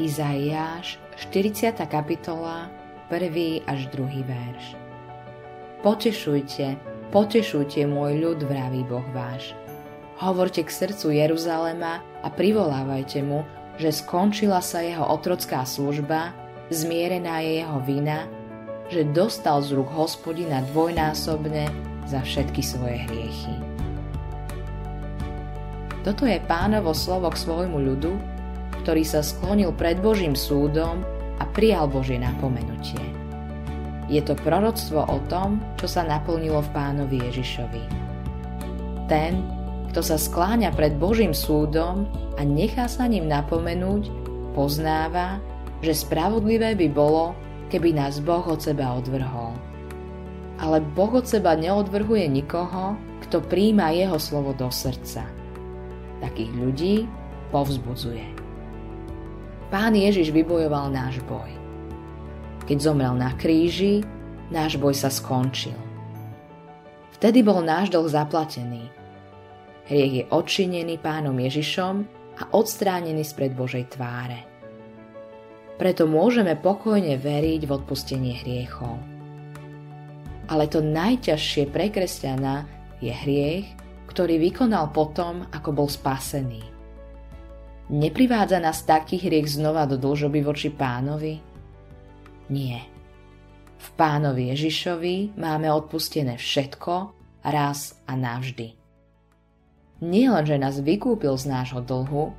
Izaiáš, 40. kapitola, 1. až 2. verš. Potešujte, potešujte môj ľud, vraví Boh váš. Hovorte k srdcu Jeruzalema a privolávajte mu, že skončila sa jeho otrocká služba, zmierená je jeho vina, že dostal z rúk hospodina dvojnásobne za všetky svoje hriechy. Toto je pánovo slovo k svojmu ľudu, ktorý sa sklonil pred Božím súdom a prijal Božie napomenutie. Je to proroctvo o tom, čo sa naplnilo v pánovi Ježišovi. Ten, kto sa skláňa pred Božím súdom a nechá sa ním napomenúť, poznáva, že spravodlivé by bolo, keby nás Boh od seba odvrhol. Ale Boh od seba neodvrhuje nikoho, kto príjma jeho slovo do srdca. Takých ľudí povzbudzuje. Pán Ježiš vybojoval náš boj. Keď zomrel na kríži, náš boj sa skončil. Vtedy bol náš dlh zaplatený. Hriech je odčinený pánom Ježišom a odstránený spred Božej tváre. Preto môžeme pokojne veriť v odpustenie hriechov. Ale to najťažšie pre kresťana je hriech, ktorý vykonal potom, ako bol spasený. Neprivádza nás taký hriech znova do dlžoby voči pánovi? Nie. V pánovi Ježišovi máme odpustené všetko, raz a navždy. Nie len, že nás vykúpil z nášho dlhu,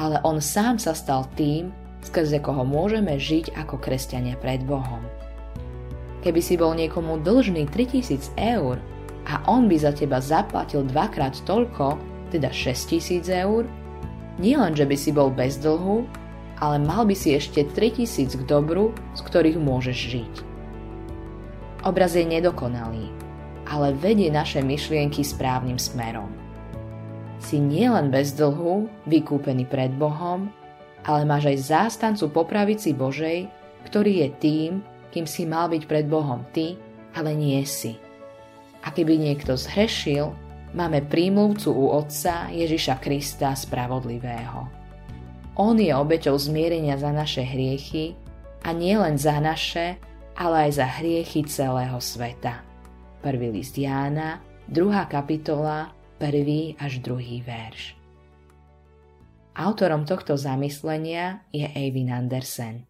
ale on sám sa stal tým, skrze koho môžeme žiť ako kresťania pred Bohom. Keby si bol niekomu dlžný 3000 eur a on by za teba zaplatil dvakrát toľko, teda 6000 eur, Nielen, že by si bol bez dlhu, ale mal by si ešte 3000 k dobru, z ktorých môžeš žiť. Obraz je nedokonalý, ale vedie naše myšlienky správnym smerom. Si nielen bez dlhu, vykúpený pred Bohom, ale máš aj zástancu po pravici Božej, ktorý je tým, kým si mal byť pred Bohom ty, ale nie si. A keby niekto zhrešil, máme prímluvcu u Otca Ježiša Krista Spravodlivého. On je obeťou zmierenia za naše hriechy a nie len za naše, ale aj za hriechy celého sveta. Prvý list Jána, 2. kapitola, 1. až 2. verš. Autorom tohto zamyslenia je Eivin Andersen.